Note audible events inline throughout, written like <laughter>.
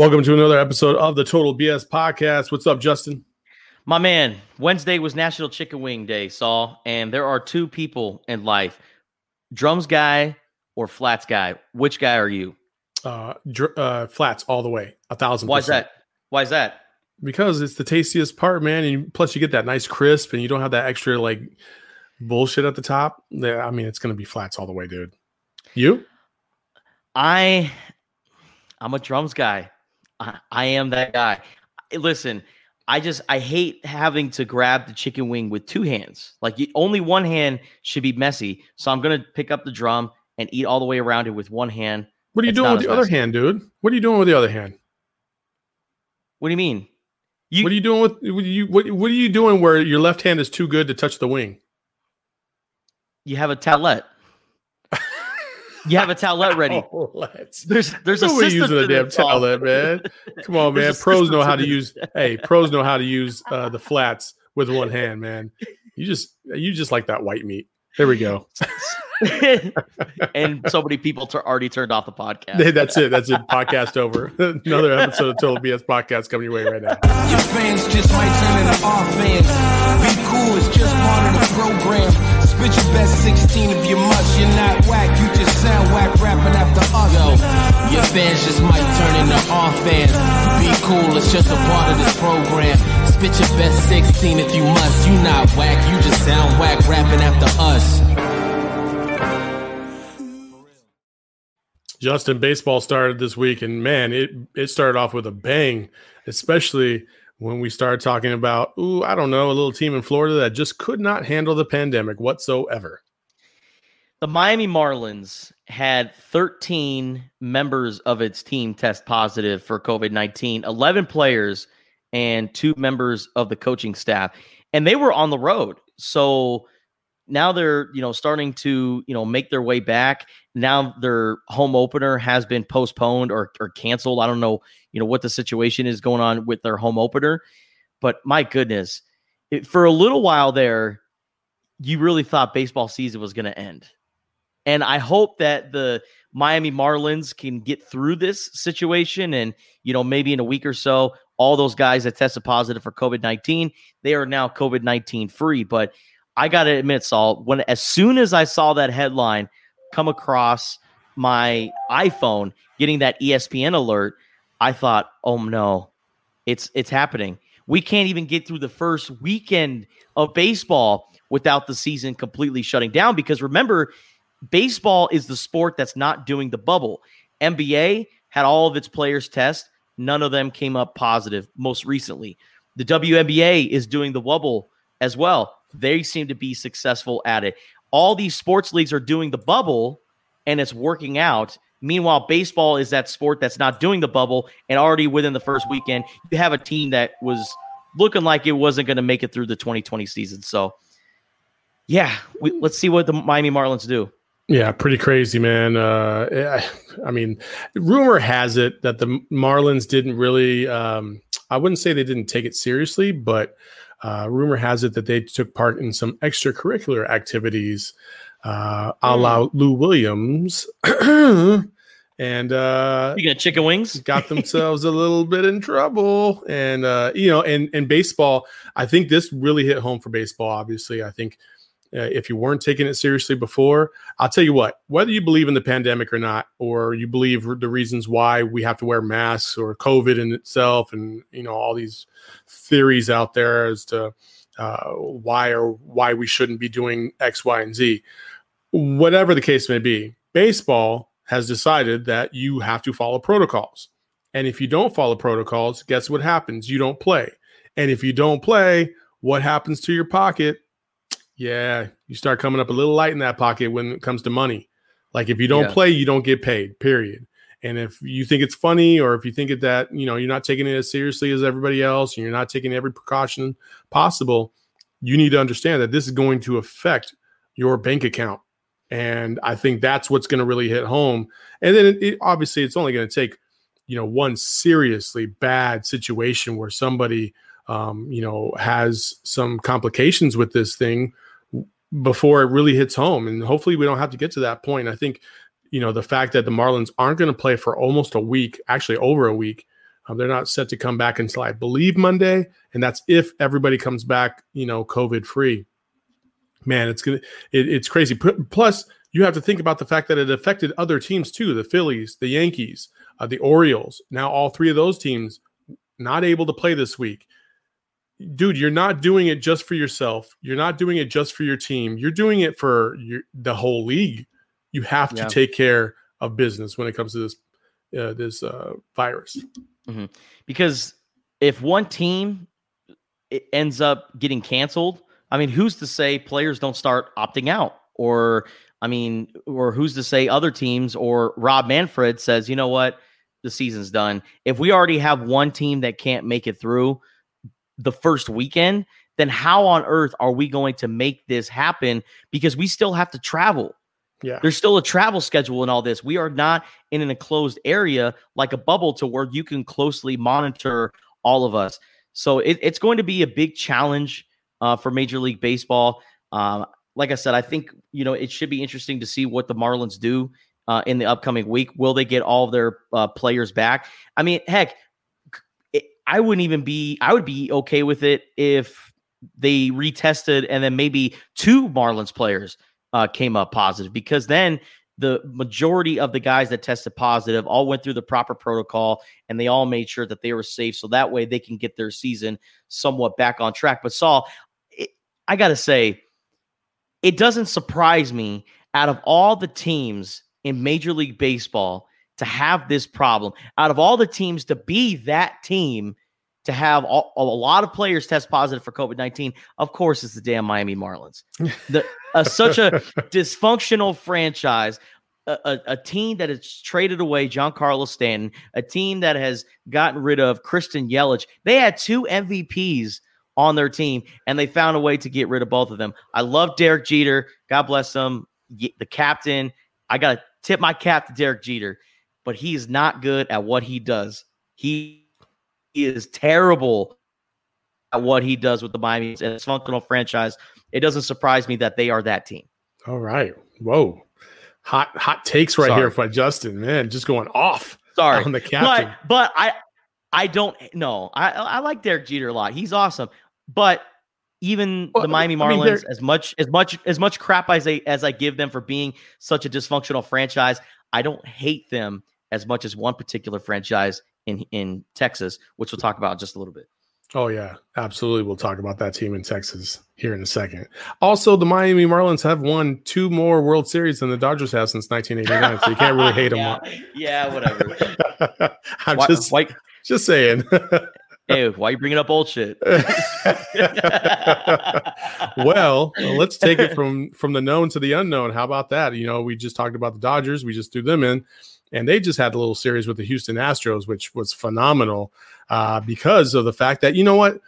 Welcome to another episode of the Total BS Podcast. What's up, Justin? My man, Wednesday was National Chicken Wing Day, Saul, and there are two people in life drums guy or flats guy. Which guy are you? Uh, dr- uh flats all the way, a thousand. Why is that? Why is that? Because it's the tastiest part, man. And plus, you get that nice crisp, and you don't have that extra like bullshit at the top. I mean, it's gonna be flats all the way, dude. You? I, I'm a drums guy. I, I am that guy. Listen, I just I hate having to grab the chicken wing with two hands. Like you, only one hand should be messy. So I'm gonna pick up the drum and eat all the way around it with one hand. What are you It's doing with the other hand, dude? What are you doing with the other hand? What do you mean? You, what are you doing with what you what, what are you doing where your left hand is too good to touch the wing? you have a towelette. You have a towelette ready. <laughs> Oh, let's. There's there's a Nobody system using a to damn this, towelette, man. Come on, <laughs> man. Pros know how to use. <laughs> Hey, pros know how to use uh, the flats with one hand, man. You just you just like that white meat. There we go. and so many people tur already turned off the podcast. That's it. That's it. Podcast over. Another episode of Total BS Podcast coming your way right now. Your fans just might turn into our fans. Be cool, it's just part of the program. Spit your best 16 if you must. You're not whack, you just sound whack rapping after us. Yo, your fans just might turn into our fans. Be cool, it's just a part of this program. Spit your best 16 if you must. You not whack, you just sound whack rapping after us. Justin, baseball started this week, and man, it it started off with a bang, especially when we started talking about, ooh, I don't know, a little team in Florida that just could not handle the pandemic whatsoever. The Miami Marlins had 13 members of its team test positive for COVID 19, 11 players and two members of the coaching staff. And they were on the road. So now they're, you know, starting to, you know, make their way back. Now their home opener has been postponed or, or canceled. I don't know, you know, what the situation is going on with their home opener. But my goodness, it, for a little while there, you really thought baseball season was going to end. And I hope that the Miami Marlins can get through this situation. And, you know, maybe in a week or so, all those guys that tested positive for COVID 19, they are now COVID 19 free. But I got to admit, Saul, when as soon as I saw that headline come across my iPhone getting that ESPN alert, I thought, oh no, it's it's happening. We can't even get through the first weekend of baseball without the season completely shutting down because remember baseball is the sport that's not doing the bubble. NBA had all of its players test, none of them came up positive most recently. The WNBA is doing the bubble as well. They seem to be successful at it. All these sports leagues are doing the bubble and it's working out. Meanwhile, baseball is that sport that's not doing the bubble and already within the first weekend, you have a team that was looking like it wasn't going to make it through the 2020 season. So, yeah, we, let's see what the Miami Marlins do. Yeah, pretty crazy, man. Uh, I, I mean, rumor has it that the Marlins didn't really. Um, I wouldn't say they didn't take it seriously, but uh, rumor has it that they took part in some extracurricular activities, uh, a la Lou Williams, <clears throat> and uh, Speaking of chicken wings, got <laughs> themselves a little bit in trouble. And uh, you know, and and baseball, I think this really hit home for baseball. Obviously, I think uh, if you weren't taking it seriously before, I'll tell you what. Whether you believe in the pandemic or not, or you believe the reasons why we have to wear masks or COVID in itself, and you know all these theories out there as to uh, why or why we shouldn't be doing X, Y, and Z. Whatever the case may be, baseball has decided that you have to follow protocols. And if you don't follow protocols, guess what happens? You don't play. And if you don't play, what happens to your pocket? Yeah, you start coming up a little light in that pocket when it comes to money. Like if you don't Yeah. play, you don't get paid, period. And if you think it's funny or if you think it that, you know, you're not taking it as seriously as everybody else and you're not taking every precaution possible, you need to understand that this is going to affect your bank account. And I think that's what's going to really hit home. And then it, it, obviously it's only going to take, you know, one seriously bad situation where somebody, um, you know, has some complications with this thing before it really hits home. And hopefully we don't have to get to that point. I think, you know, the fact that the Marlins aren't going to play for almost a week, actually over a week, Uh, they're not set to come back until I believe Monday, and that's if everybody comes back, you know, COVID free. Man, it's gonna it, it's crazy. P- plus, you have to think about the fact that it affected other teams too: the Phillies, the Yankees, uh, the Orioles. Now, all three of those teams not able to play this week. Dude, you're not doing it just for yourself. You're not doing it just for your team. You're doing it for your, the whole league. You have to Yeah. take care of business when it comes to this uh, this uh, virus. Mm-hmm. because if one team it ends up getting canceled, I mean, who's to say players don't start opting out? Or, I mean, or who's to say other teams or Rob Manfred says, you know what, the season's done. If we already have one team that can't make it through the first weekend, then how on earth are we going to make this happen? Because we still have to travel. Yeah. There's still a travel schedule in all this. We are not in an enclosed area like a bubble to where you can closely monitor all of us. So it, it's going to be a big challenge uh, for Major League Baseball. Um, like I said, I think you know it should be interesting to see what the Marlins do uh, in the upcoming week. Will they get all of their uh, players back? I mean, heck, I wouldn't even be. I would be okay with it if they retested and then maybe two Marlins players uh, came up positive because then the majority of the guys that tested positive all went through the proper protocol and they all made sure that they were safe so that way they can get their season somewhat back on track but saul it, i gotta say it doesn't surprise me out of all the teams in major league baseball to have this problem out of all the teams to be that team to have all, a lot of players test positive for covid-19 of course it's the damn miami marlins the, uh, such a <laughs> dysfunctional franchise, a, a, a team that has traded away Giancarlo Stanton, a team that has gotten rid of Christian Yelich. They had two MVPs on their team, and they found a way to get rid of both of them. I love Derek Jeter. God bless him, the captain. I got to tip my cap to Derek Jeter, but he is not good at what he does. He is terrible at what he does with the Miami and its functional franchise. It doesn't surprise me that they are that team. All right. Whoa. Hot hot takes right Sorry. here by Justin. Man, just going off Sorry, on the captain. but but I I don't know. I I like Derek Jeter a lot. He's awesome. But even Well, the Miami I mean, Marlins, as much as much as much crap as I as I give them for being such a dysfunctional franchise, I don't hate them as much as one particular franchise in in Texas, which we'll talk about just a little bit. Oh yeah, absolutely. We'll talk about that team in Texas here in a second. Also, the Miami Marlins have won two more World Series than the Dodgers have since 1989, so you can't really hate <laughs> them. yeah, yeah, whatever. <laughs> I'm why, just why, just saying. <laughs> hey, why you bringing up old shit? well, let's take it from from the known to the unknown. How about that? You know, we just talked about the Dodgers. We just threw them in, and they just had a little series with the Houston Astros, which was phenomenal uh, because of the fact that you know what,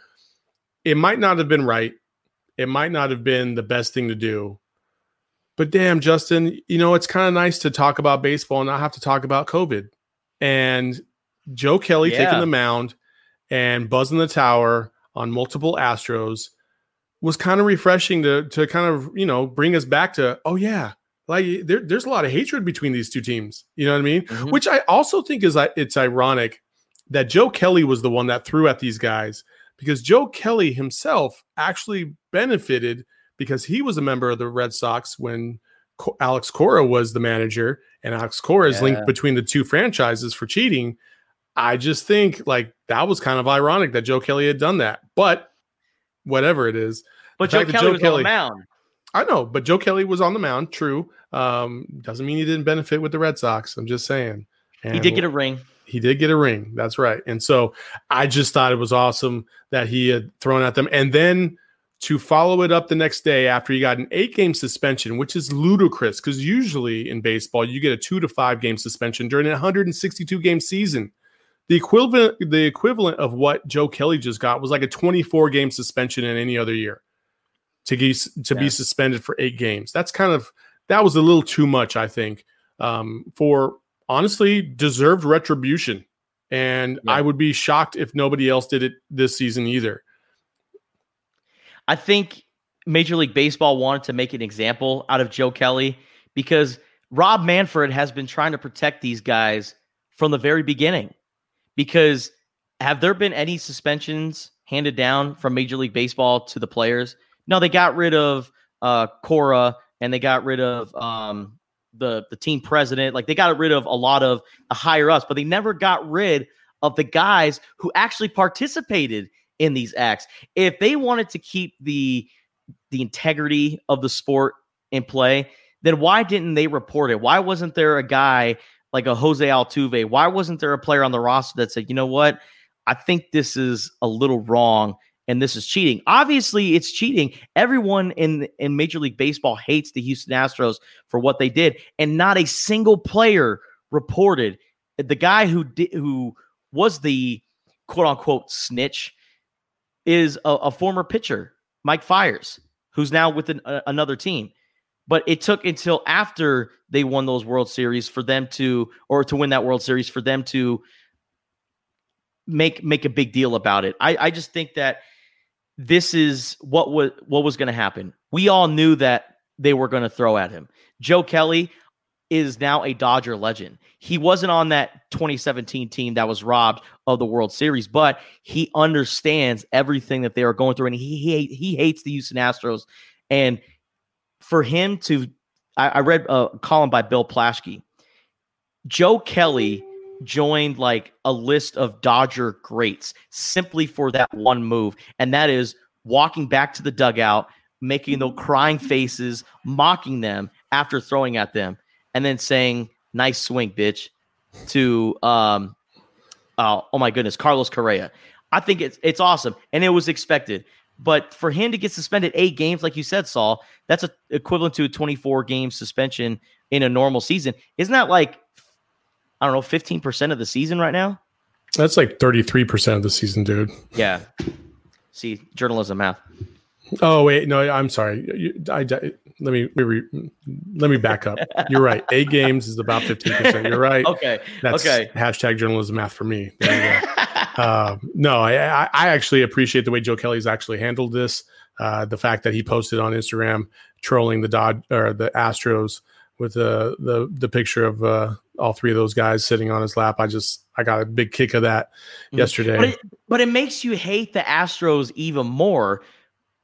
it might not have been right, it might not have been the best thing to do, but damn, Justin, you know it's kind of nice to talk about baseball and not have to talk about COVID. And Joe Kelly Yeah. taking the mound and buzzing the tower on multiple Astros was kind of refreshing to to kind of you know bring us back to oh yeah like there, there's a lot of hatred between these two teams you know what I mean Mhm. which I also think is it's ironic that Joe Kelly was the one that threw at these guys because Joe Kelly himself actually benefited because he was a member of the Red Sox when Co- Alex Cora was the manager and Alex Cora is Yeah. linked between the two franchises for cheating. I just think like that was kind of ironic that Joe Kelly had done that, but whatever it is, But Joe Kelly Joe was on the mound. I know, but Joe Kelly was on the mound. True, um, doesn't mean he didn't benefit with the Red Sox. I'm just saying. He did get a ring. he did get a ring. That's right. And so I just thought it was awesome that he had thrown at them. And then to follow it up the next day after he got an eight game suspension, which is ludicrous because usually in baseball, you get a two to five game suspension during a 162 game season. The equivalent, the equivalent of what Joe Kelly just got was like a 24 game suspension in any other year to get, to Yeah. be suspended for eight games. That's kind of that was a little too much, I think, um, for honestly deserved retribution. And Yeah. I would be shocked if nobody else did it this season either. I think Major League Baseball wanted to make an example out of Joe Kelly because Rob Manfred has been trying to protect these guys from the very beginning. Because have there been any suspensions handed down from Major League Baseball to the players? No, they got rid of uh, Cora and they got rid of um, the the team president. Like they got rid of a lot of the higher ups, but they never got rid of the guys who actually participated in these acts. If they wanted to keep the the integrity of the sport in play, then why didn't they report it? Why wasn't there a guy like a Jose Altuve? Why wasn't there a player on the roster that said, you know what? I think this is a little wrong and this is cheating. Obviously, it's cheating. Everyone in in Major League Baseball hates the Houston Astros for what they did, and not a single player reported. The guy who did, who was the quote unquote snitch is a, a former pitcher, Mike Fiers, who's now with an, a, another team. But it took until after they won those World Series for them to, or to win that World Series for them to make make a big deal about it. I, I just think that this is what was what was going to happen. We all knew that they were going to throw at him. Joe Kelly is now a Dodger legend. He wasn't on that 2017 team that was robbed of the World Series, but he understands everything that they are going through, and he he, he hates the Houston Astros. And for him to, I, I read a column by Bill Plaschke. Joe Kelly joined like a list of Dodger greats simply for that one move. And that is walking back to the dugout, making those crying faces, mocking them after throwing at them, and then saying, nice swing, bitch, to um oh, oh my goodness, Carlos Correa. I think it's it's awesome. And it was expected. But for him to get suspended eight games, like you said, Saul, that's a, equivalent to a 24 game suspension in a normal season. Isn't that like I don't know, 15% of the season right now? That's like 33% of the season, dude. Yeah. See, journalism math. Oh wait, no, I'm sorry. You, I, I, let me let me let me back up. You're right. Eight games is about 15. percent You're right. <laughs> okay. That's okay. hashtag journalism math for me. uh, <laughs> no, I, I actually appreciate the way Joe Kelly's actually handled this. Uh, the fact that he posted on Instagram trolling the Dod or the Astros with the the the picture of uh, all three of those guys sitting on his lap. I just I got a big kick of that mm-hmm. yesterday. But it, but it makes you hate the Astros even more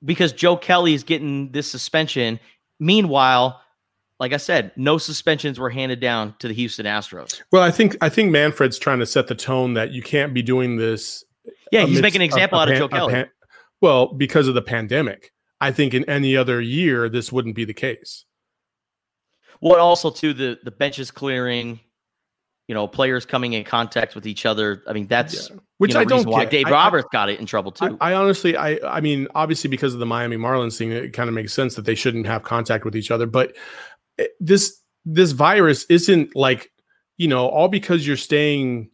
because Joe Kelly is getting this suspension. Meanwhile, like I said, no suspensions were handed down to the Houston Astros. Well, I think I think Manfred's trying to set the tone that you can't be doing this. Yeah, he's making an example a, a out of Joe Kelly. Pan, well, because of the pandemic. I think in any other year this wouldn't be the case. Well, also too the the benches clearing, you know, players coming in contact with each other. I mean, that's yeah. which you know, I don't why get. Dave I, Roberts I, got it in trouble too. I, I, honestly, I I mean, obviously because of the Miami Marlins thing, it kind of makes sense that they shouldn't have contact with each other. But eh, this this virus isn't like you know all because you're staying,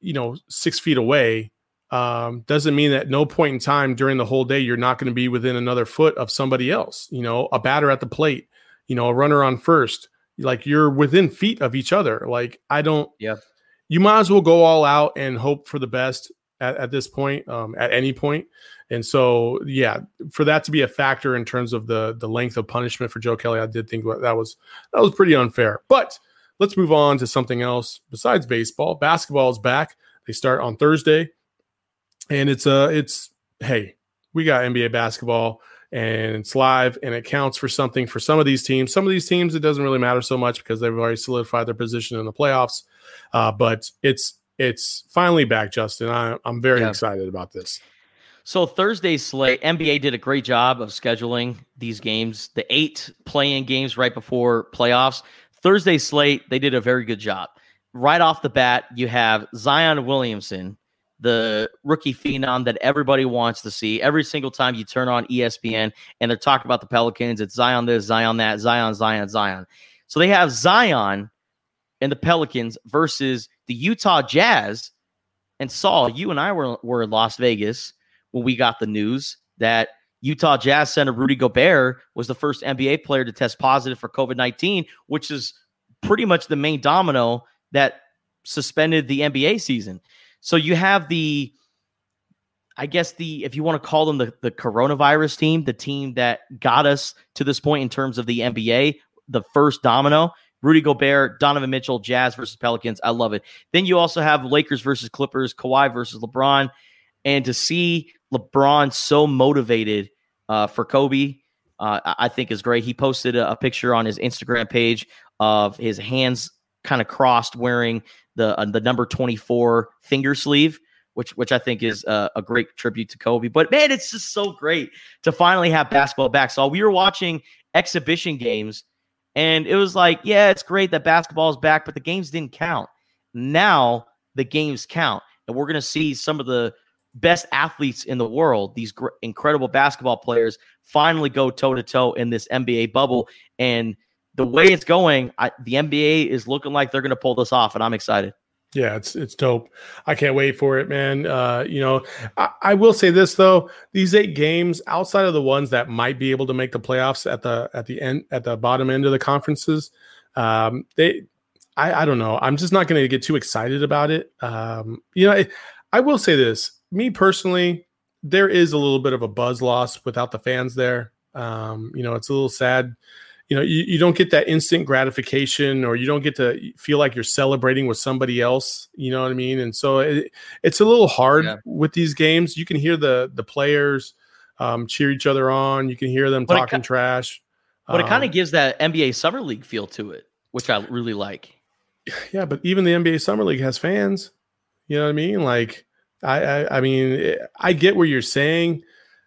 you know, six feet away. Um, doesn't mean that no point in time during the whole day you're not going to be within another foot of somebody else. You know, a batter at the plate, you know, a runner on first. Like you're within feet of each other. Like I don't. Yeah. You might as well go all out and hope for the best at, at this point, um, at any point. And so, yeah, for that to be a factor in terms of the the length of punishment for Joe Kelly, I did think that was that was pretty unfair. But let's move on to something else besides baseball. Basketball is back. They start on Thursday, and it's uh it's hey, we got NBA basketball and it's live and it counts for something for some of these teams. Some of these teams, it doesn't really matter so much because they've already solidified their position in the playoffs. Uh, but it's it's finally back, Justin. I, am very yeah. excited about this. So Thursday's slate, NBA did a great job of scheduling these games, the eight play-in games right before playoffs. Thursday slate, they did a very good job. Right off the bat, you have Zion Williamson, the rookie phenom that everybody wants to see. Every single time you turn on ESPN and they're talking about the Pelicans, it's Zion this, Zion that, Zion, Zion, Zion. So they have Zion and the Pelicans versus the Utah Jazz. And Saul, you and I were, were in Las Vegas when we got the news that Utah Jazz center Rudy Gobert was the first NBA player to test positive for COVID 19, which is pretty much the main domino that suspended the NBA season. So you have the, I guess the if you want to call them the the coronavirus team, the team that got us to this point in terms of the NBA, the first domino Rudy Gobert, Donovan Mitchell, Jazz versus Pelicans. I love it. Then you also have Lakers versus Clippers, Kawhi versus LeBron. And to see LeBron so motivated uh, for Kobe, uh, I think is great. He posted a, a, picture on his Instagram page of his hands kind of crossed, wearing the uh, the number twenty four finger sleeve, which which I think is a, a, great tribute to Kobe. But man, it's just so great to finally have basketball back. So we were watching exhibition games, and it was like, yeah, it's great that basketball is back, but the games didn't count. Now the games count, and we're gonna see some of the best athletes in the world, these gr- incredible basketball players, finally go toe to toe in this NBA bubble. And the way it's going, I, the NBA is looking like they're going to pull this off, and I'm excited. Yeah, it's it's dope. I can't wait for it, man. Uh, you know, I, I, will say this though: these eight games, outside of the ones that might be able to make the playoffs at the at the end at the bottom end of the conferences, um, they, I, I don't know. I'm just not going to get too excited about it. Um, you know, I, I will say this: me personally, there is a little bit of a buzz loss without the fans there. Um, you know, it's a little sad. You know, you, you don't get that instant gratification or you don't get to feel like you're celebrating with somebody else. You know what I mean? And so it, it's a little hard yeah. with these games. You can hear the the players um, cheer each other on. You can hear them but talking it, trash. But um, it kind of gives that NBA Summer League feel to it, which I really like. <sighs> Yeah, but even the NBA Summer League has fans. You know what I mean? Like I, I, I mean, I get where you're saying.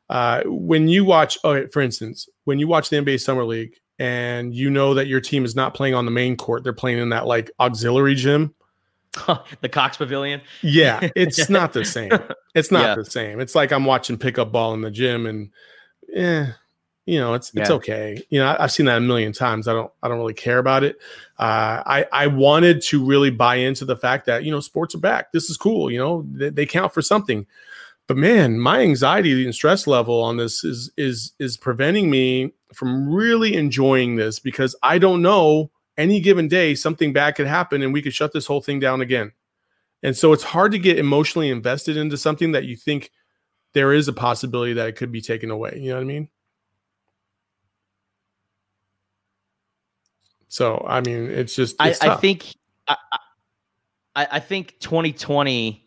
Uh, when you watch, oh, for instance, when you watch the NBA Summer League and you know that your team is not playing on the main court, they're playing in that like auxiliary gym. the Cox Pavilion. Yeah, it's <laughs> not the same. It's not yeah. the same. It's like I'm watching pickup ball in the gym, and yeah, you know, it's it's yeah. okay. You know, I, have seen that a million times. I don't I don't really care about it. Uh, I I wanted to really buy into the fact that you know sports are back. This is cool. You know, they, they count for something. But man, my anxiety and stress level on this is is is preventing me from really enjoying this because I don't know any given day something bad could happen and we could shut this whole thing down again. And so it's hard to get emotionally invested into something that you think there is a possibility that it could be taken away. You know what I mean? So I mean, it's just. It's I, I, think. I, I think 2020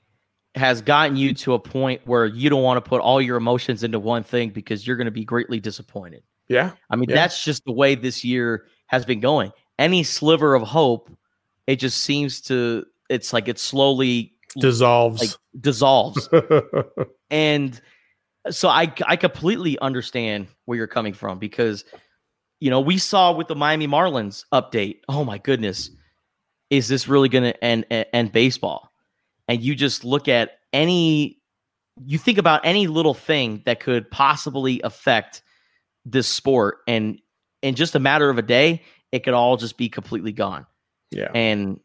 has gotten you to a point where you don't want to put all your emotions into one thing because you're going to be greatly disappointed. Yeah. I mean, yeah. that's just the way this year has been going. Any sliver of hope, it just seems to. It's like it slowly dissolves. Like dissolves. <laughs> and uh, so I I completely understand where you're coming from because you know, we saw with the Miami Marlins update. Oh my goodness, is this really going to end end baseball? And you just look at any, you think about any little thing that could possibly affect this sport, and in just a matter of a day, it could all just be completely gone. Yeah. And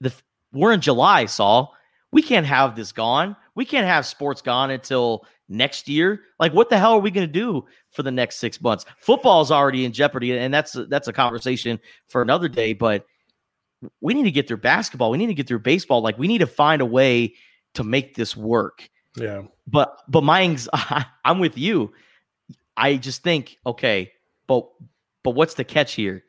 the we're in July, Saul. We can't have this gone. We can't have sports gone until next year. Like, what the hell are we going to do for the next six months? Football is already in jeopardy, and that's a, that's a conversation for another day. But we need to get through basketball. We need to get through baseball. Like, we need to find a way to make this work. Yeah. But but my anxiety, <laughs> I'm with you. I just think okay, but but what's the catch here?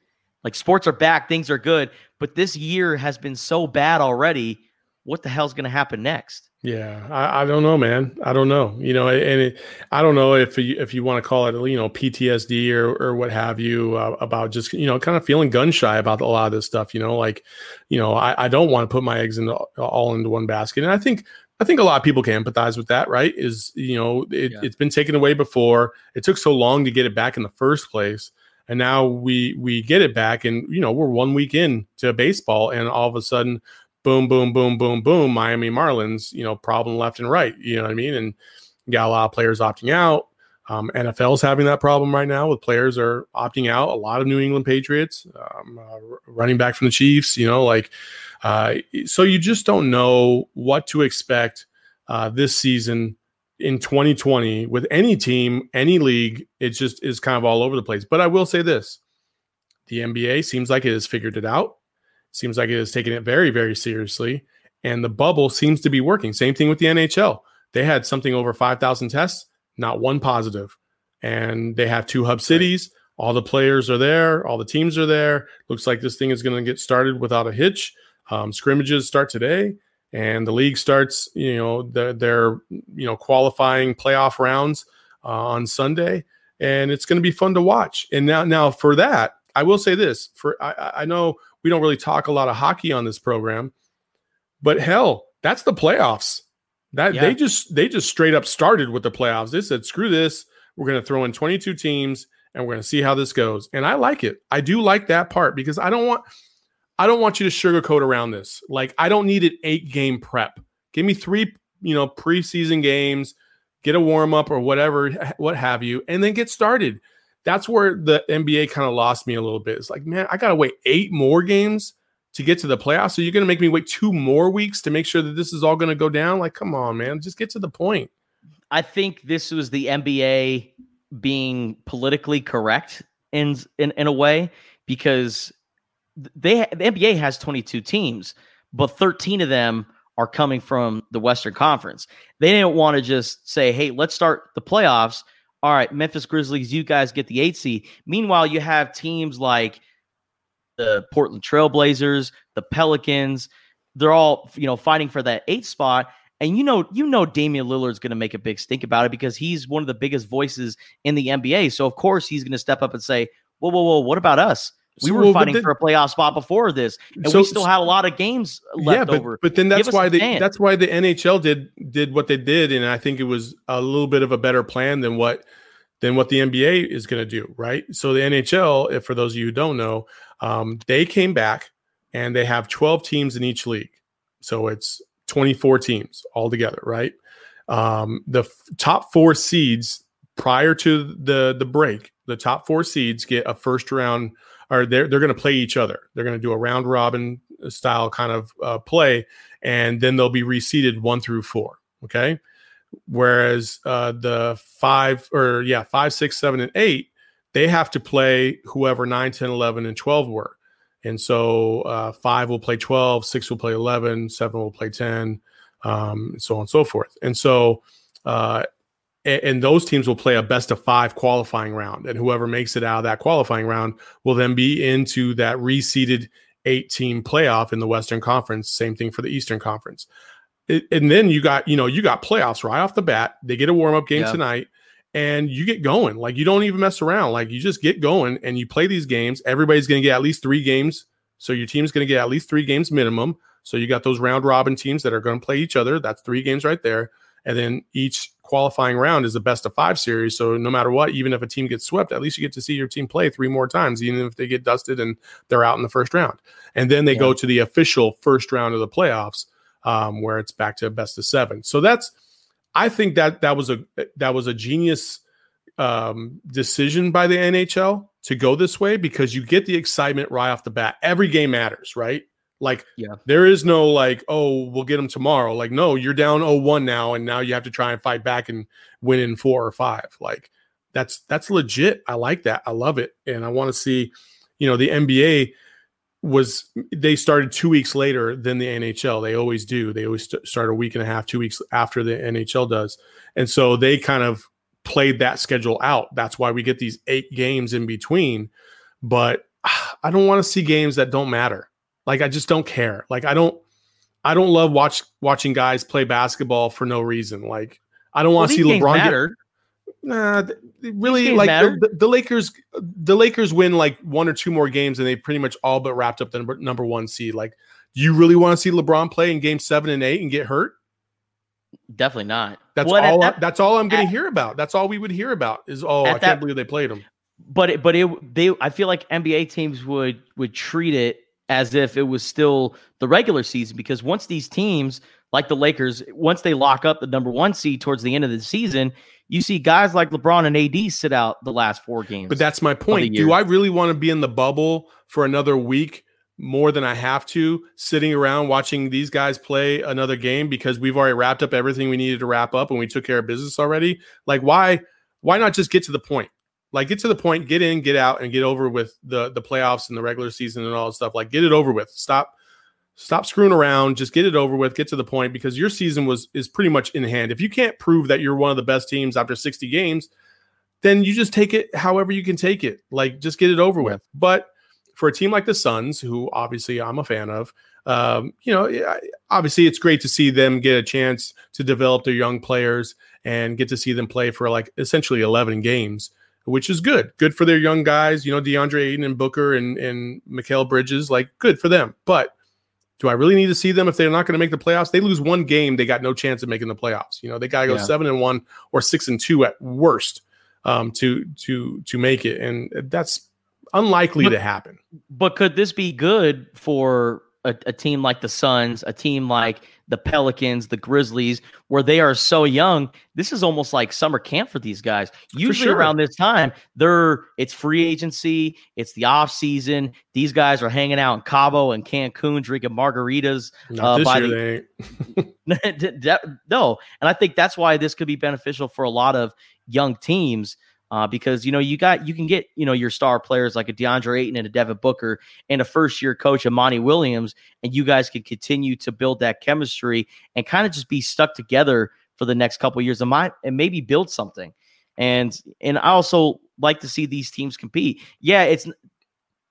Like sports are back, things are good, but this year has been so bad already. What the hell's going to happen next? Yeah, I, I, don't know, man. I don't know. You know, and it, I don't know if you, if you want to call it, you know, PTSD or or what have you uh, about just you know kind of feeling gun shy about a lot of this stuff. You know, like, you know, I, I don't want to put my eggs into all into one basket, and I think I think a lot of people can empathize with that. Right? Is you know, it, yeah. it's been taken away before. It took so long to get it back in the first place, and now we we get it back, and you know, we're one week in to baseball, and all of a sudden boom, boom, boom, boom, boom, Miami Marlins, you know, problem left and right. You know what I mean? And you got a lot of players opting out. Um, NFL's having that problem right now with players are opting out. A lot of New England Patriots, um, uh, running back from the Chiefs, you know, like, uh, so you just don't know what to expect uh, this season in 2020 with any team, any league. It just is kind of all over the place. But I will say this the NBA seems like it has figured it out. Seems like it is taking it very, very seriously. And the bubble seems to be working. Same thing with the NHL. They had something over 5,000 tests, not one positive. And they have two hub cities. All the players are there, all the teams are there. Looks like this thing is going to get started without a hitch. Um, scrimmages start today, and the league starts. You know, the, their you know qualifying playoff rounds uh, on Sunday, and it's going to be fun to watch. And now, now for that, I will say this: for I, I know we don't really talk a lot of hockey on this program, but hell, that's the playoffs. That yeah. they just they just straight up started with the playoffs. They said, "Screw this, we're going to throw in 22 teams." and we're going to see how this goes. And I like it. I do like that part because I don't want I don't want you to sugarcoat around this. Like I don't need an 8 game prep. Give me 3, you know, preseason games, get a warm up or whatever what have you and then get started. That's where the NBA kind of lost me a little bit. It's like, man, I got to wait 8 more games to get to the playoffs. So you're going to make me wait 2 more weeks to make sure that this is all going to go down? Like come on, man, just get to the point. I think this was the NBA being politically correct in in, in a way because they the NBA has 22 teams, but 13 of them are coming from the Western Conference. They didn't want to just say, "Hey, let's start the playoffs." All right, Memphis Grizzlies, you guys get the eight seed. Meanwhile, you have teams like the Portland Trailblazers, the Pelicans. They're all you know fighting for that eight spot, and you know, you know, Damian Lillard's going to make a big stink about it because he's one of the biggest voices in the NBA. So of course he's going to step up and say, "Whoa, whoa, whoa! What about us? We so, were well, fighting then, for a playoff spot before this, and so, we still had a lot of games left yeah, but, over. But then that's why the that's why the NHL did did what they did, and I think it was a little bit of a better plan than what than what the NBA is going to do, right? So the NHL, if for those of you who don't know, um, they came back and they have 12 teams in each league. So it's 24 teams altogether, right? Um, the f- top four seeds prior to the the break, the top four seeds get a first round, or they're they're going to play each other. They're going to do a round robin style kind of uh, play, and then they'll be reseeded one through four. Okay, whereas uh, the five or yeah five, six, seven, and eight they have to play whoever 9, 10, 11, and 12 were. And so uh, five will play 12, six will play 11, seven will play 10, um, and so on and so forth. And so, uh, and, and, those teams will play a best of five qualifying round. And whoever makes it out of that qualifying round will then be into that reseeded eight team playoff in the Western Conference. Same thing for the Eastern Conference. It, and then you got, you know, you got playoffs right off the bat. They get a warm up game yeah. tonight and you get going. Like you don't even mess around. Like you just get going and you play these games. Everybody's going to get at least three games. So your team's going to get at least three games minimum. So you got those round robin teams that are going to play each other. That's three games right there. And then each qualifying round is a best of five series. So no matter what, even if a team gets swept, at least you get to see your team play three more times, even if they get dusted and they're out in the first round. And then they yeah. go to the official first round of the playoffs, um, where it's back to best of seven. So that's I think that that was a that was a genius um, decision by the NHL to go this way because you get the excitement right off the bat. Every game matters, right? Like, yeah, there is no like, oh, we'll get them tomorrow. Like, no, you're down 0-1 now, and now you have to try and fight back and win in four or five. Like, that's that's legit. I like that. I love it, and I want to see, you know, the NBA was they started two weeks later than the NHL. They always do. They always st- start a week and a half, two weeks after the NHL does, and so they kind of played that schedule out. That's why we get these eight games in between. But <sighs> I don't want to see games that don't matter. Like I just don't care. Like I don't. I don't love watch watching guys play basketball for no reason. Like I don't want to well, see LeBron get, Nah, really, like the, the, Lakers, the Lakers win like one or two more games, and they pretty much all but wrapped up the number, number one seed. Like, you really want to see LeBron play in Game Seven and Eight and get hurt? Definitely not. That's well, all. At, that's all I'm going to hear about. That's all we would hear about is oh, I can't that, believe they played him. But it, but it they I feel like NBA teams would would treat it as if it was still the regular season because once these teams like the Lakers, once they lock up the number one seed towards the end of the season, you see guys like LeBron and AD sit out the last four games. But that's my point. Do I really want to be in the bubble for another week more than I have to, sitting around watching these guys play another game because we've already wrapped up everything we needed to wrap up and we took care of business already? Like, why? Why not just get to the point? Like, get to the point, get in, get out, and get over with the the playoffs and the regular season and all that stuff. Like, get it over with. Stop stop screwing around just get it over with get to the point because your season was is pretty much in hand if you can't prove that you're one of the best teams after 60 games then you just take it however you can take it. Like just get it over with. But for a team like the Suns, who obviously I'm a fan of, um, you know, obviously it's great to see them get a chance to develop their young players and get to see them play for like essentially 11 games, which is good. Good for their young guys, you know, DeAndre Ayton and Booker and, and Mikal Bridges, like good for them. But do I really need to see them if they're not going to make the playoffs? They lose one game, they got no chance of making the playoffs. You know, they got to go yeah. seven and one or six and two at worst um, to to to make it, and that's unlikely but, to happen. But could this be good for a, a, team like the Suns, a team like the Pelicans, the Grizzlies, where they are so young? This is almost like summer camp for these guys. Usually sure. around this time, they're it's free agency, it's the off season. These guys are hanging out in Cabo and Cancun drinking margaritas. Not uh, by year, the, <laughs> <laughs> no, and I think that's why this could be beneficial for a lot of young teams uh, because you know you got you can get you know your star players like a DeAndre Ayton and a Devin Booker and a first year coach Monty Williams, and you guys can continue to build that chemistry and kind of just be stuck together for the next couple years and might and maybe build something. And and I also like to see these teams compete. Yeah, it's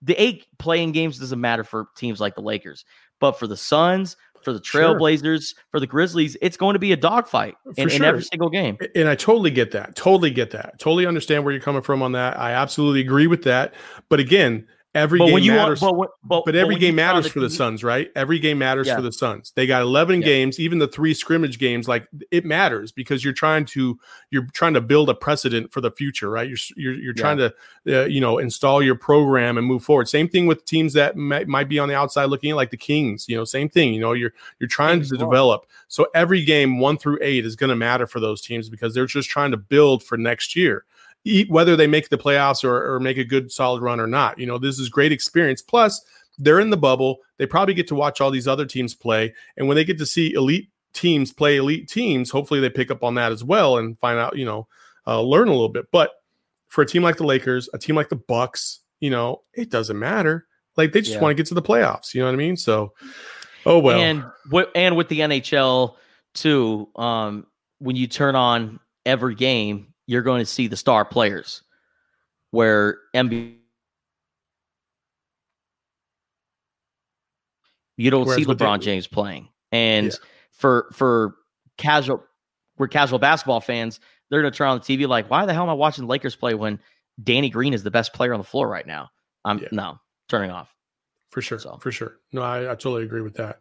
the eight playing games doesn't matter for teams like the Lakers, but for the Suns, for the Trailblazers, sure. for the Grizzlies, it's going to be a dogfight in, sure. in, every single game. And I totally get that. Totally get that. Totally understand where you're coming from on that. I absolutely agree with that. But again, Every but game matters, want, but, but, but, every game matters for the Suns, right? Every game matters yeah. for the Suns. They got 11 yeah. games, even the three scrimmage games. Like it matters because you're trying to you're trying to build a precedent for the future, right? You're you're, you're yeah. trying to uh, you know install your program and move forward. Same thing with teams that might, might be on the outside looking like the Kings. You know, same thing. You know, you're you're trying to develop. So every game one through eight is going to matter for those teams because they're just trying to build for next year whether they make the playoffs or, or make a good solid run or not. You know, this is great experience. Plus, they're in the bubble. They probably get to watch all these other teams play. And when they get to see elite teams play elite teams, hopefully they pick up on that as well and find out, you know, uh, learn a little bit. But for a team like the Lakers, a team like the Bucks, you know, it doesn't matter. Like they just yeah. want to get to the playoffs. You know what I mean? So, oh well. And w- and with the NHL too, um, when you turn on every game, you're going to see the star players where NBA you don't Whereas see LeBron James playing. And yeah. for for casual we're casual basketball fans, they're gonna turn on the TV like, why the hell am I watching Lakers play when Danny Green is the best player on the floor right now? I'm yeah. no turning off for sure so. for sure. No I, I, totally agree with that.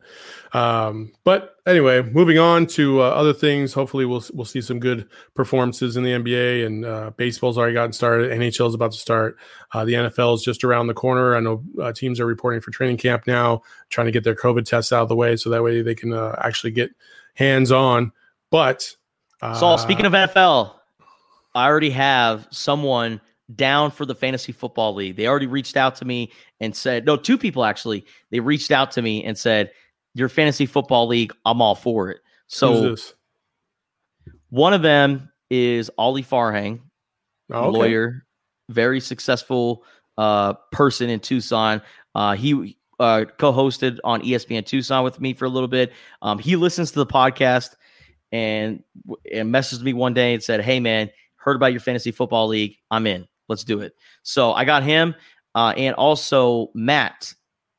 Um, but anyway moving on to uh, other things. Hopefully we'll we'll see some good performances in the nba and uh, baseball's already gotten started. Nhl is about to start. Uh, the nfl is just around the corner. I know uh, teams are reporting for training camp now trying to get their covid tests out of the way so that way they can uh, actually get hands on. But Saul, speaking of nfl i already have someone down for the fantasy football league. They already reached out to me and said, no, two people actually. They reached out to me and said, Your fantasy football league, I'm all for it. So one of them is Ollie Farhang, oh, okay. lawyer, very successful uh, person in Tucson. Uh, he uh, co-hosted on ESPN Tucson with me for a little bit. Um, he listens to the podcast and and messaged me one day and said, "Hey man, heard about your fantasy football league. I'm in." Let's do it. So I got him uh, and also Matt,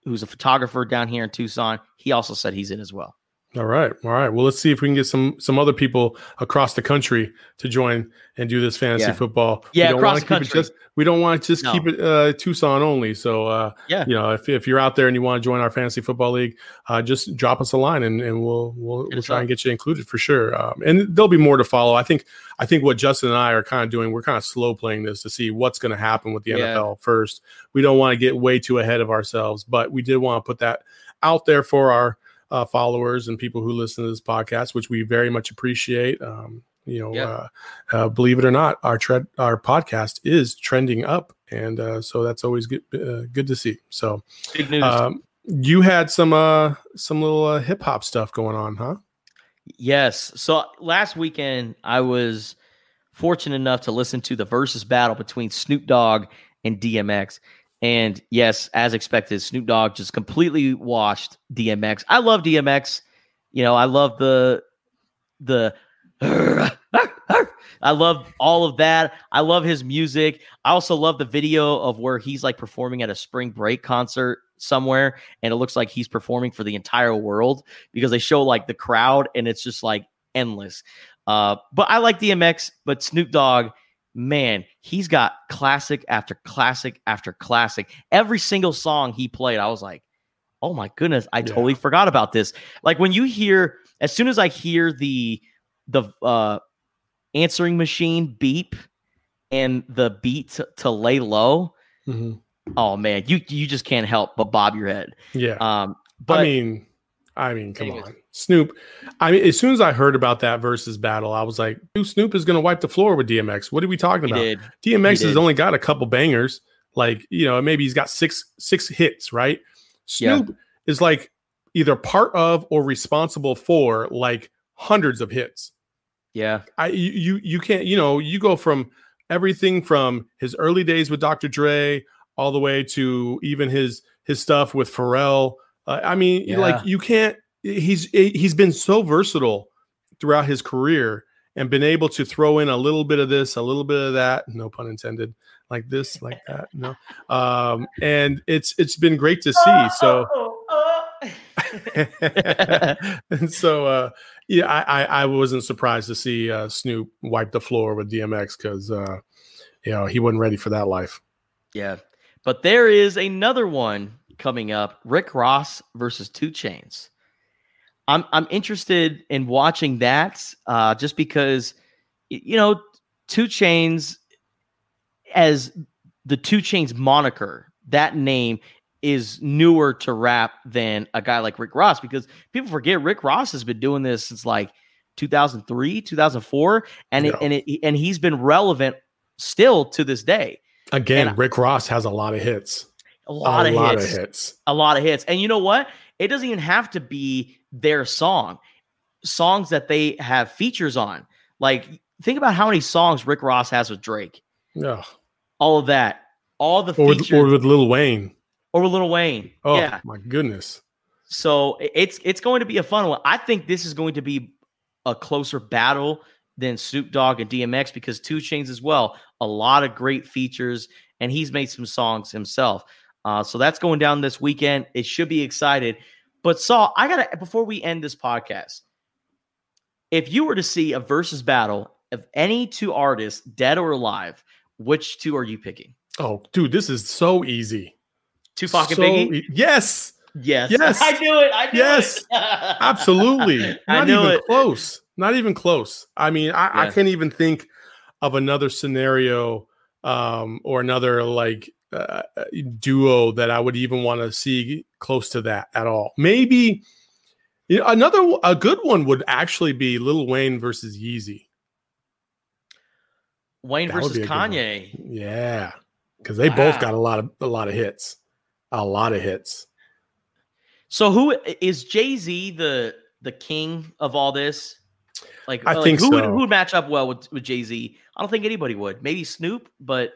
who's a photographer down here in Tucson. He also said he's in as well. All right, all right. Well, let's see if we can get some some other people across the country to join and do this fantasy yeah. football. Yeah, across the country. Just, we don't want to just no. keep it uh, Tucson only. So, uh, yeah, you know, if, if you're out there and you want to join our fantasy football league, uh, just drop us a line and, and we'll we'll, we'll try up. and get you included for sure. Um, and there'll be more to follow. I think I think what Justin and I are kind of doing, we're kind of slow playing this to see what's going to happen with the yeah. NFL first. We don't want to get way too ahead of ourselves, but we did want to put that out there for our uh, followers and people who listen to this podcast, which we very much appreciate. Um, you know, yeah. uh, uh, believe it or not, our tre- our podcast is trending up, and uh, so that's always good uh, good to see. So, big news. Um, you had some uh, some little uh, hip hop stuff going on, huh? Yes. So last weekend, I was fortunate enough to listen to the versus battle between Snoop Dogg and DMX. And yes, as expected, Snoop Dogg just completely washed DMX. I love DMX. You know, I love the the I love all of that. I love his music. I also love the video of where he's like performing at a spring break concert somewhere and it looks like he's performing for the entire world because they show like the crowd and it's just like endless. Uh, but I like DMX, but Snoop Dogg, man, he's got classic after classic after classic. Every single song he played, I was like, oh my goodness, I Yeah. totally forgot about this. Like when you hear, as soon as I hear the the uh answering machine beep and the beat to, to lay low, Mhm. oh man, you you just can't help but bob your head. Yeah. Um, but I mean, I mean, come on, Snoop. I mean, as soon as I heard about that versus battle, I was like, dude, Snoop is going to wipe the floor with DMX. What are we talking he about? did. DMX He has did. only got a couple bangers. Like, you know, maybe he's got six six hits, right? Yeah. Snoop is like either part of or responsible for like hundreds of hits. Yeah, I you you, you can't, you know, you go from everything from his early days with Dr. Dre all the way to even his his stuff with Pharrell. Uh, I mean, Yeah. like you can't he's he's been so versatile throughout his career and been able to throw in a little bit of this, a little bit of that, no pun intended, like this, like that, no. Um, and it's it's been great to see. So and <laughs> so uh yeah, I, I I wasn't surprised to see uh Snoop wipe the floor with DMX because uh you know he wasn't ready for that life. yeah. But there is another one coming up: Rick Ross versus 2 Chainz. I'm I'm interested in watching that uh, just because you know 2 Chainz as the 2 Chainz moniker. That name is newer to rap than a guy like Rick Ross because people forget Rick Ross has been doing this since like 2003, 2004, and it, and it, and he's been relevant still to this day. Again, And Rick Ross has a lot of hits. A lot, a of, lot hits, of hits. a lot of hits, and you know what? It doesn't even have to be their song. Songs that they have features on, like think about how many songs Rick Ross has with Drake. Yeah. All of that, all the Or with, features, or with Lil Wayne. or with Lil Wayne. Oh yeah, my goodness. So it's it's going to be a fun one. I think this is going to be a closer battle than Snoop Dogg and DMX because 2 Chainz as well. A lot of great features, and he's made some songs himself. Uh, so that's going down this weekend. It should be excited. But Saul, I gotta before we end this podcast, if you were to see a versus battle of any two artists, dead or alive, which two are you picking? Oh, dude, this is so easy. Tupac So and Biggie. e- yes, Yes, Yes. <laughs> I knew it. I knew Yes. it. absolutely. <laughs> Not I knew even it. close. Not even close. I mean, I, I can't even think of another scenario um, or another like uh, duo that I would even want to see close to that at all. Maybe you know, another a good one would actually be Lil Wayne versus Yeezy. Wayne That versus be a good one. Kanye. Yeah, because they both got a lot of a lot of hits, a lot of hits. So who is Jay Z the the king of all this? Like I like, think who would, who would match up well with, with Jay Z? I don't think anybody would. Maybe Snoop, but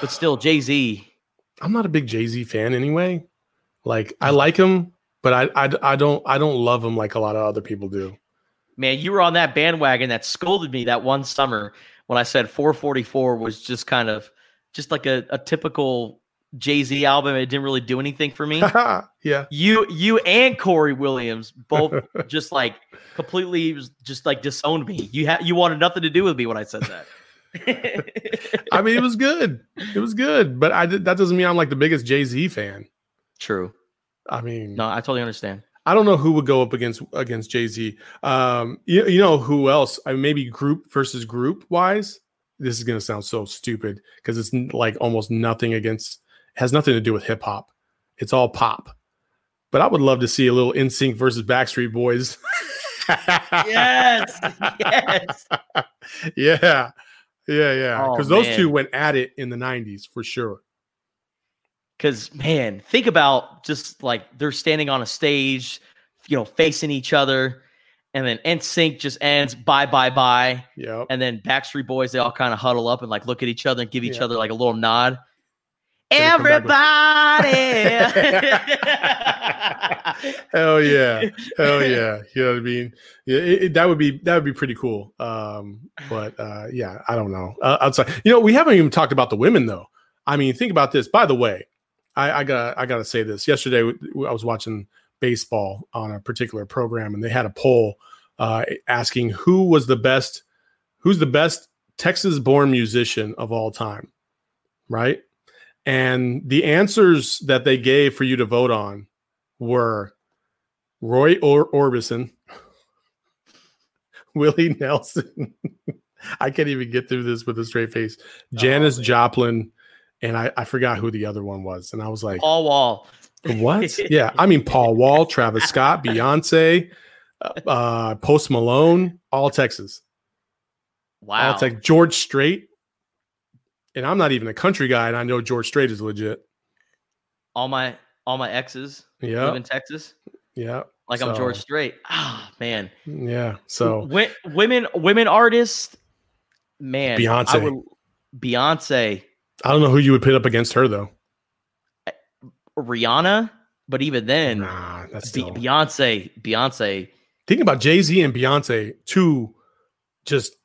but still Jay Z. I'm not a big Jay Z fan anyway. Like I like him, but I, I I don't I don't love him like a lot of other people do. Man, you were on that bandwagon that scolded me that one summer when I said 444 was just kind of just like a, a typical Jay Z album. It didn't really do anything for me. <laughs> yeah. you you and Corey Williams both <laughs> just like completely just like disowned me. You had you wanted nothing to do with me when I said that. <laughs> I mean, it was good. It was good, but I did, that doesn't mean I'm like the biggest Jay Z fan. True. I mean, No, I totally understand. I don't know who would go up against against Jay Z. Um, you, you know who else? I mean, maybe group versus group wise. This is gonna sound so stupid because it's like almost nothing against has nothing to do with hip hop. It's all pop. But I would love to see a little NSYNC versus Backstreet Boys. <laughs> Yes, yes. <laughs> yeah, yeah, yeah. Oh, Because those man. two went at it in the '90s for sure. Because man, think about just like they're standing on a stage, you know, facing each other, and then NSYNC just ends bye bye bye, Yep. and then Backstreet Boys they all kind of huddle up and like look at each other and give each Yeah. other like a little nod. Everybody. <laughs> Hell yeah. Hell yeah. You know what I mean? Yeah, it, it- that would be that would be pretty cool. Um, but uh, yeah, I don't know. Uh, outside, you know, we haven't even talked about the women though. I mean, think about this. By the way, I, I got I got to say this. Yesterday, I was watching baseball on a particular program, and they had a poll uh, asking who was the best, who's the best Texas-born musician of all time, right? And the answers that they gave for you to vote on were Roy or- Orbison, <laughs> Willie Nelson. <laughs> I can't even get through this with a straight face. Janis man. Joplin, and I, I forgot who the other one was. And I was like, Paul Wall. what? <laughs> yeah, I mean Paul Wall, Travis Scott, Beyonce, uh, uh, Post Malone, all Texas. Wow. All Tex- George Strait. And I'm not even a country guy, and I know George Strait is legit. all my all my exes live Yeah, in Texas. yeah, Like I'm George Strait. Ah, man. yeah. So Wi- women women artists, man. I Beyonce. would- Beyonce, I don't know who you would pit up against her though. Rihanna, but even then, Nah, that's still. Beyonce, Beyonce. Think about Jay Z and Beyonce, two just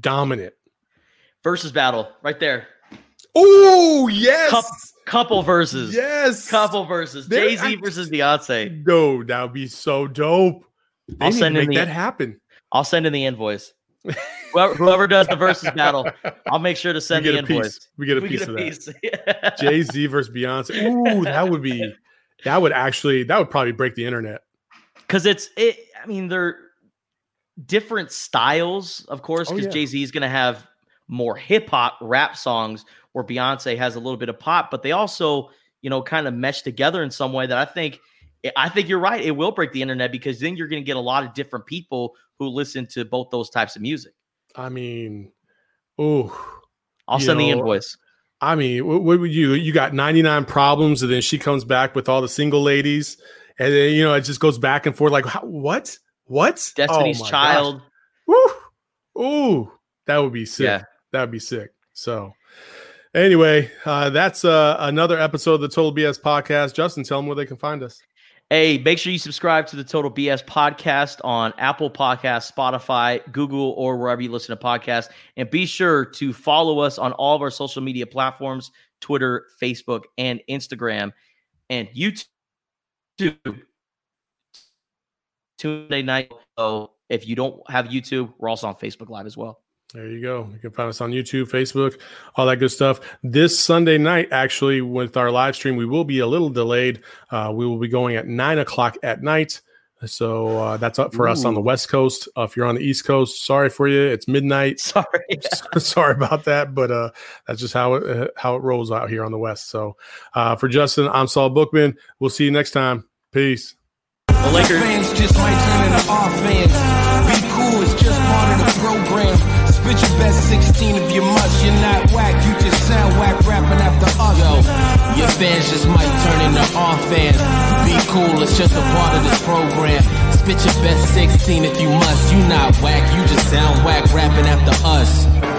dominant. Versus battle right there. Oh yes, Cup- Couple verses. yes, Couple verses. Jay Z versus Beyonce. No, that would be so dope. They I'll send in make the- that happen. I'll send in the invoice. whoever, whoever does the versus battle, I'll make sure to send the invoice. piece. We get a We piece get a of that. <laughs> Jay Z versus Beyonce. Ooh, that would be. That would actually. That would probably break the internet. because it's it i mean they're different styles of course Oh, because yeah. jay-z is going to have more hip-hop rap songs where beyonce has a little bit of pop but they also you know kind of mesh together in some way that i think eh, i think you're right it will break the internet because then you're going to get a lot of different people who listen to both those types of music I mean, ooh. i'll send the invoice I mean, what, what would you? You got 99 problems, and then she comes back with all the single ladies, and then you know it just goes back and forth. Like, how, what? What? Oh destiny's Oh child gosh. Woo! Ooh, that would be sick. Yeah. That would be sick. So, anyway, uh, that's uh, another episode of the Total BS podcast. Justin, tell them where they can find us. Hey, make sure you subscribe to the Total BS podcast on Apple Podcasts, Spotify, Google, or wherever you listen to podcasts. And be sure to follow us on all of our social media platforms Twitter, Facebook, and Instagram, and YouTube. Tuesday night. So if you don't have YouTube, we're also on Facebook Live as well. There you go. You can find us on YouTube, Facebook, all that good stuff. This Sunday night, actually, with our live stream, we will be a little delayed. Uh, we will be going at nine o'clock at night. So uh, that's up for us on the West Coast. Uh, if you're on the East Coast, sorry for you. It's midnight. <laughs> Sorry. <laughs> sorry about that, but uh, that's just how it uh, how it rolls out here on the West. So uh, for Justin, I'm Saul Bookman. We'll see you next time. Peace. The Lakers. Fans just might turn into our fans. Be cool, it's just part of the program. Spit your best 16 if you must. You're not whack, you just sound whack rapping after us. Yo, your fans just might turn into our fans. Be cool, it's just a part of this program. Spit your best 16 if you must. You not whack, you just sound whack rapping after us.